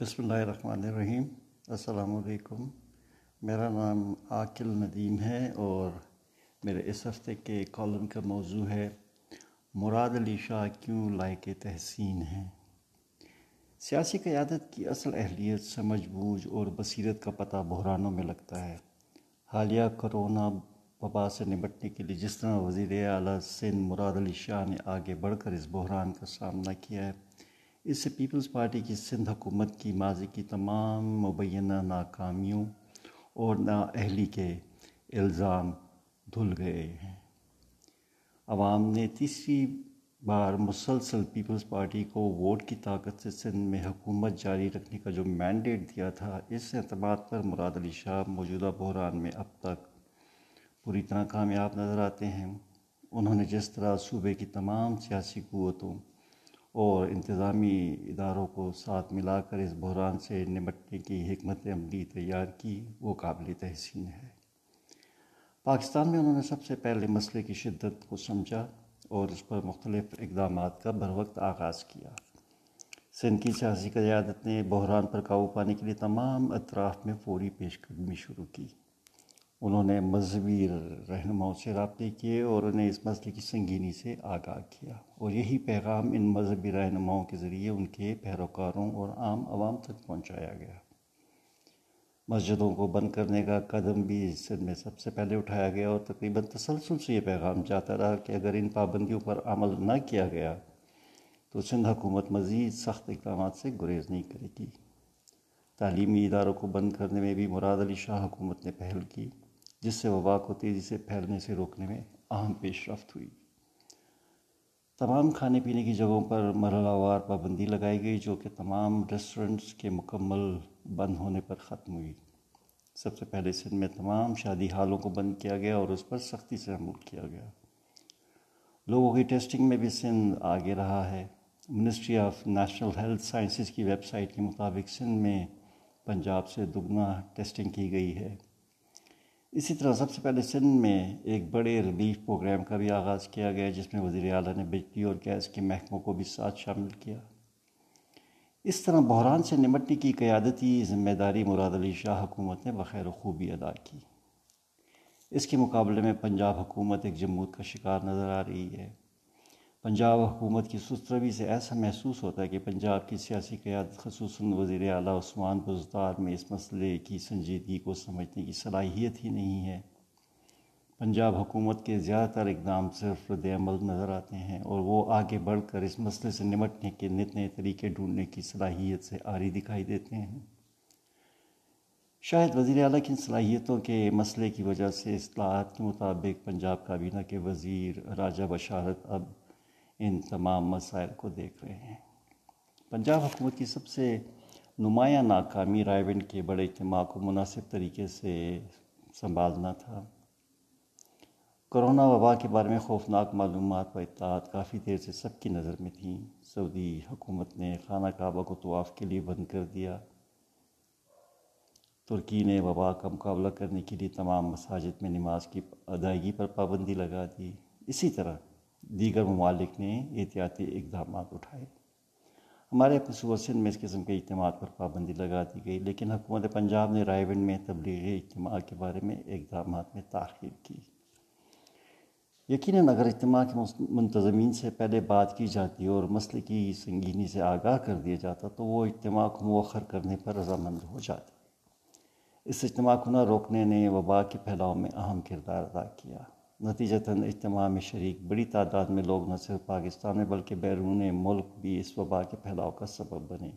بسم اللہ الرحمن الرحیم۔ السلام علیکم۔ میرا نام عاقل ندیم ہے اور میرے اس ہفتے کے کالم کا موضوع ہے، مراد علی شاہ کیوں لائق تحسین ہیں سیاسی قیادت کی اصل اہلیت سمجھ بوجھ اور بصیرت کا پتہ بحرانوں میں لگتا ہے۔ حالیہ کرونا وبا سے نمٹنے کے لیے جس طرح وزیر اعلیٰ سندھ مراد علی شاہ نے آگے بڑھ کر اس بحران کا سامنا کیا ہے اس سے پیپلز پارٹی کی سندھ حکومت کی ماضی کی تمام مبینہ ناکامیوں اور نااہلی کے الزام دھل گئے ہیں۔ عوام نے تیسری بار مسلسل پیپلز پارٹی کو ووٹ کی طاقت سے سندھ میں حکومت جاری رکھنے کا جو مینڈیٹ دیا تھا، اس اعتماد پر مراد علی شاہ موجودہ بحران میں اب تک پوری طرح کامیاب نظر آتے ہیں۔ انہوں نے جس طرح صوبے کی تمام سیاسی قوتوں اور انتظامی اداروں کو ساتھ ملا کر اس بحران سے نمٹنے کی حکمت عملی تیار کی، وہ قابل تحسین ہے۔ پاکستان میں انہوں نے سب سے پہلے مسئلے کی شدت کو سمجھا اور اس پر مختلف اقدامات کا بر وقت آغاز کیا۔ سندھ کی سیاسی قیادت نے بحران پر قابو پانے کے لیے تمام اطراف میں فوری پیش قدمی شروع کی۔ انہوں نے مذہبی رہنماؤں سے رابطے کیے اور انہیں اس مسئلے کی سنگینی سے آگاہ کیا اور یہی پیغام ان مذہبی رہنماؤں کے ذریعے ان کے پیروکاروں اور عام عوام تک پہنچایا گیا۔ مسجدوں کو بند کرنے کا قدم بھی سندھ میں سب سے پہلے اٹھایا گیا اور تقریباً تسلسل سے یہ پیغام جاتا رہا کہ اگر ان پابندیوں پر عمل نہ کیا گیا تو سندھ حکومت مزید سخت اقدامات سے گریز نہیں کرے گی۔ تعلیمی اداروں کو بند کرنے میں بھی مراد علی شاہ حکومت نے پہل کی۔ جس سے وبا کو تیزی سے پھیلنے سے روکنے میں اہم پیش رفت ہوئی۔ تمام کھانے پینے کی جگہوں پر مرحلہ وار پابندی لگائی گئی، جو کہ تمام ریسٹورنٹس کے مکمل بند ہونے پر ختم ہوئی۔ سب سے پہلے سندھ میں تمام شادی حالوں کو بند کیا گیا اور اس پر سختی سے عمل کیا گیا۔ لوگوں کی ٹیسٹنگ میں بھی سندھ آگے رہا ہے۔ Ministry of national health sciences کی ویب سائٹ کے مطابق سندھ میں پنجاب سے دگنا ٹیسٹنگ کی گئی ہے۔ اسی طرح سب سے پہلے سندھ میں ایک بڑے ریلیف پروگرام کا بھی آغاز کیا گیا، جس میں وزیر اعلیٰ نے بجلی اور گیس کے محکموں کو بھی ساتھ شامل کیا۔ اس طرح بحران سے نمٹنے کی قیادتی ذمہ داری مراد علی شاہ حکومت نے بخیر و خوبی ادا کی۔ اس کے مقابلے میں پنجاب حکومت ایک جمود کا شکار نظر آ رہی ہے۔ پنجاب حکومت کی سستروی سے ایسا محسوس ہوتا ہے کہ پنجاب کی سیاسی قیادت خصوصاً وزیر اعلیٰ عثمان بزدار میں اس مسئلے کی سنجیدگی کو سمجھنے کی صلاحیت ہی نہیں ہے۔ پنجاب حکومت کے زیادہ تر اقدام صرف رد عمل نظر آتے ہیں اور وہ آگے بڑھ کر اس مسئلے سے نمٹنے کے نت نئے طریقے ڈھونڈنے کی صلاحیت سے آری دکھائی دیتے ہیں۔ شاید وزیر اعلیٰ کی صلاحیتوں کے مسئلے کی وجہ سے اصلاحات کے مطابق پنجاب کابینہ کے وزیر راجہ بشارت اب ان تمام مسائل کو دیکھ رہے ہیں۔ پنجاب حکومت کی سب سے نمایاں ناکامی رائے ونڈ کے بڑے اجتماع کو مناسب طریقے سے سنبھالنا تھا۔ کرونا وبا کے بارے میں خوفناک معلومات و اطلاعات کافی دیر سے سب کی نظر میں تھیں۔ سعودی حکومت نے خانہ کعبہ کو طواف کے لیے بند کر دیا۔ ترکی نے وبا کا مقابلہ کرنے کے لیے تمام مساجد میں نماز کی ادائیگی پر پابندی لگا دی۔ اسی طرح دیگر ممالک نے احتیاطی اقدامات اٹھائے۔ ہمارے اپنے صوبہ سندھ میں اس قسم کے اجتماعات پر پابندی لگا دی گئی، لیکن حکومت پنجاب نے رائے ونڈ میں تبلیغی اجتماع کے بارے میں اقدامات میں تاخیر کی۔ یقیناً اگر اجتماع کے منتظمین سے پہلے بات کی جاتی اور مسئلے کی سنگینی سے آگاہ کر دیا جاتا تو وہ اجتماع کو مؤخر کرنے پر رضامند ہو جاتے۔ اس اجتماع کو نہ روکنے نے وبا کے پھیلاؤ میں اہم کردار ادا کیا۔ نتیجتاً اجتماع میں شریک بڑی تعداد میں لوگ نہ صرف پاکستان میں بلکہ بیرون ملک بھی اس وبا کے پھیلاؤ کا سبب بنے۔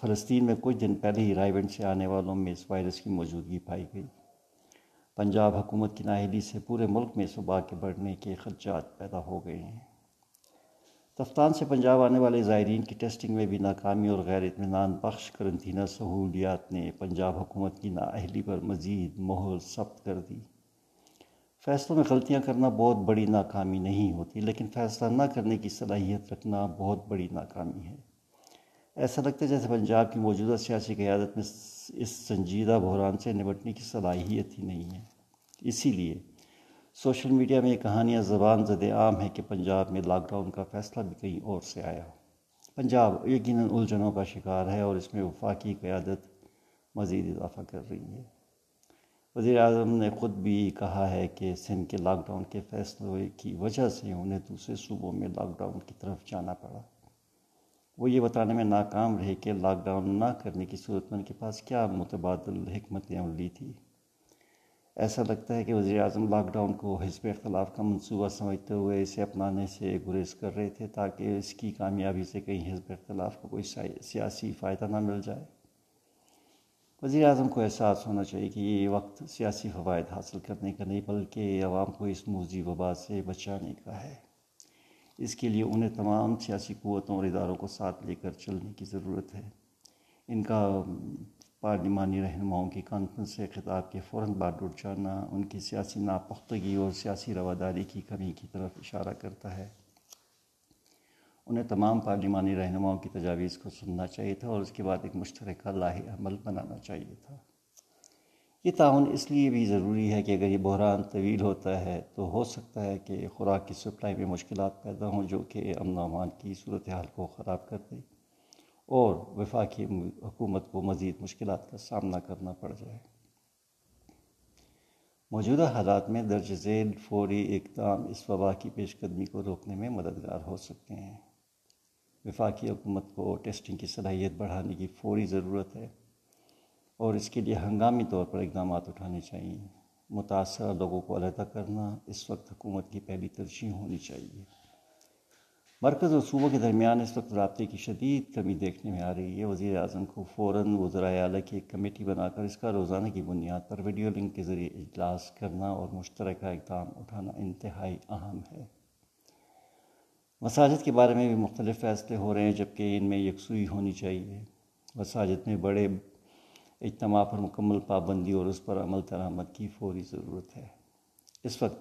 فلسطین میں کچھ دن پہلے ہی رائے سے آنے والوں میں اس وائرس کی موجودگی پائی گئی۔ پنجاب حکومت کی ناہلی سے پورے ملک میں اس وبا کے بڑھنے کے خدشات پیدا ہو گئے ہیں۔ تفتان سے پنجاب آنے والے زائرین کی ٹیسٹنگ میں بھی ناکامی اور غیر اطمینان بخش کرنتینہ سہولیات نے پنجاب حکومت کی نااہلی پر مزید مہر ثبت کر دی۔ فیصلوں میں غلطیاں کرنا بہت بڑی ناکامی نہیں ہوتی، لیکن فیصلہ نہ کرنے کی صلاحیت رکھنا بہت بڑی ناکامی ہے۔ ایسا لگتا ہے جیسے پنجاب کی موجودہ سیاسی قیادت میں اس سنجیدہ بحران سے نمٹنے کی صلاحیت ہی نہیں ہے۔ اسی لیے سوشل میڈیا میں یہ کہانیاں زبان زد عام ہے کہ پنجاب میں لاک ڈاؤن کا فیصلہ بھی کہیں اور سے آیا پنجاب یقیناً الجھنوں کا شکار ہے اور اس میں وفاقی قیادت مزید اضافہ کر رہی ہے۔ وزیر اعظم نے خود بھی کہا ہے کہ سندھ کے لاک ڈاؤن کے فیصلے کی وجہ سے انہیں دوسرے صوبوں میں لاک ڈاؤن کی طرف جانا پڑا۔ وہ یہ بتانے میں ناکام رہے کہ لاک ڈاؤن نہ کرنے کی صورت میں ان کے پاس کیا متبادل حکمت عملی تھی۔ ایسا لگتا ہے کہ وزیر اعظم لاک ڈاؤن کو حزب اختلاف کا منصوبہ سمجھتے ہوئے اسے اپنانے سے گریز کر رہے تھے تاکہ اس کی کامیابی سے کہیں حزب اختلاف کو کوئی سیاسی فائدہ نہ مل جائے۔ وزیر اعظم کو احساس ہونا چاہیے کہ یہ وقت سیاسی فوائد حاصل کرنے کا نہیں، بلکہ عوام کو اس موزی وبا سے بچانے کا ہے۔ اس کے لیے انہیں تمام سیاسی قوتوں اور اداروں کو ساتھ لے کر چلنے کی ضرورت ہے۔ ان کا پارلیمانی رہنماؤں کی کانفرنس سے خطاب کے فوراً بعد اٹھ جانا، ان کی سیاسی ناپختگی اور سیاسی رواداری کی کمی کی طرف اشارہ کرتا ہے۔ انہیں تمام پارلیمانی رہنماؤں کی تجاویز کو سننا چاہیے تھا اور اس کے بعد ایک مشترکہ لاہ عمل بنانا چاہیے تھا۔ یہ تعاون اس لیے بھی ضروری ہے کہ اگر یہ بحران طویل ہوتا ہے تو ہو سکتا ہے کہ خوراک کی سپلائی میں مشکلات پیدا ہوں جو کہ امن و امان کی صورتحال کو خراب کر دے اور وفاقی حکومت کو مزید مشکلات کا سامنا کرنا پڑ جائے۔ موجودہ حالات میں درج ذیل فوری اقدام اس وبا کی پیش قدمی کو روکنے میں مددگار ہو سکتے ہیں۔ وفاقی حکومت کو ٹیسٹنگ کی صلاحیت بڑھانے کی فوری ضرورت ہے اور اس کے لیے ہنگامی طور پر اقدامات اٹھانے چاہیے۔ متاثرہ لوگوں کو علیحدہ کرنا اس وقت حکومت کی پہلی ترجیح ہونی چاہیے۔ مرکز اور صوبوں کے درمیان اس وقت رابطے کی شدید کمی دیکھنے میں آ رہی ہے۔ وزیر اعظم کو فوراً وزرائے اعلیٰ کی ایک کمیٹی بنا کر اس کا روزانہ کی بنیاد پر ویڈیو لنک کے ذریعے اجلاس کرنا اور مشترکہ اقدام اٹھانا انتہائی اہم ہے۔ مساجد کے بارے میں بھی مختلف فیصلے ہو رہے ہیں، جبکہ ان میں یکسوئی ہونی چاہیے۔ مساجد میں بڑے اجتماع پر مکمل پابندی اور اس پر عمل درآمد کی فوری ضرورت ہے۔ اس وقت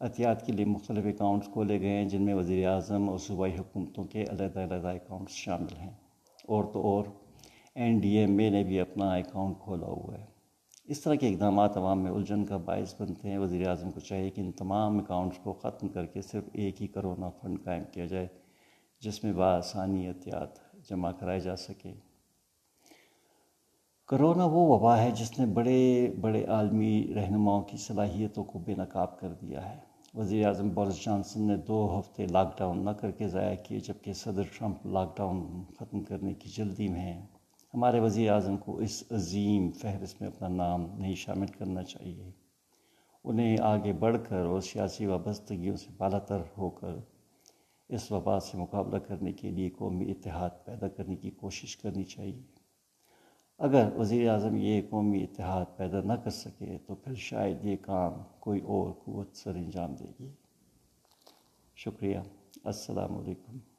احتیاط کے لیے مختلف اکاؤنٹس کھولے گئے ہیں، جن میں وزیر اعظم اور صوبائی حکومتوں کے علیحدہ علیحدہ اکاؤنٹس شامل ہیں۔ اور تو اور، این ڈی ایم اے نے بھی اپنا اکاؤنٹ کھولا ہوا ہے۔ اس طرح کے اقدامات عوام میں الجھن کا باعث بنتے ہیں۔ وزیر اعظم کو چاہیے کہ ان تمام اکاؤنٹس کو ختم کر کے صرف ایک ہی کرونا فنڈ قائم کیا جائے، جس میں بآسانی احتیاط جمع کرائے جا سکے۔ کرونا وہ وبا ہے جس نے بڑے بڑے عالمی رہنماؤں کی صلاحیتوں کو بے نقاب کر دیا ہے۔ وزیر اعظم بورس جانسن نے دو ہفتے لاک ڈاؤن نہ کر کے ضائع کیے، جبکہ صدر ٹرمپ لاک ڈاؤن ختم کرنے کی جلدی میں ہیں۔ ہمارے وزیر اعظم کو اس عظیم فہرست میں اپنا نام نہیں شامل کرنا چاہیے۔ انہیں آگے بڑھ کر اور سیاسی وابستگیوں سے بالا تر ہو کر اس وبا سے مقابلہ کرنے کے لیے قومی اتحاد پیدا کرنے کی کوشش کرنی چاہیے۔ اگر وزیر اعظم یہ قومی اتحاد پیدا نہ کر سکے تو پھر شاید یہ کام کوئی اور قوت سر انجام دے گی۔ شکریہ۔ السلام علیکم۔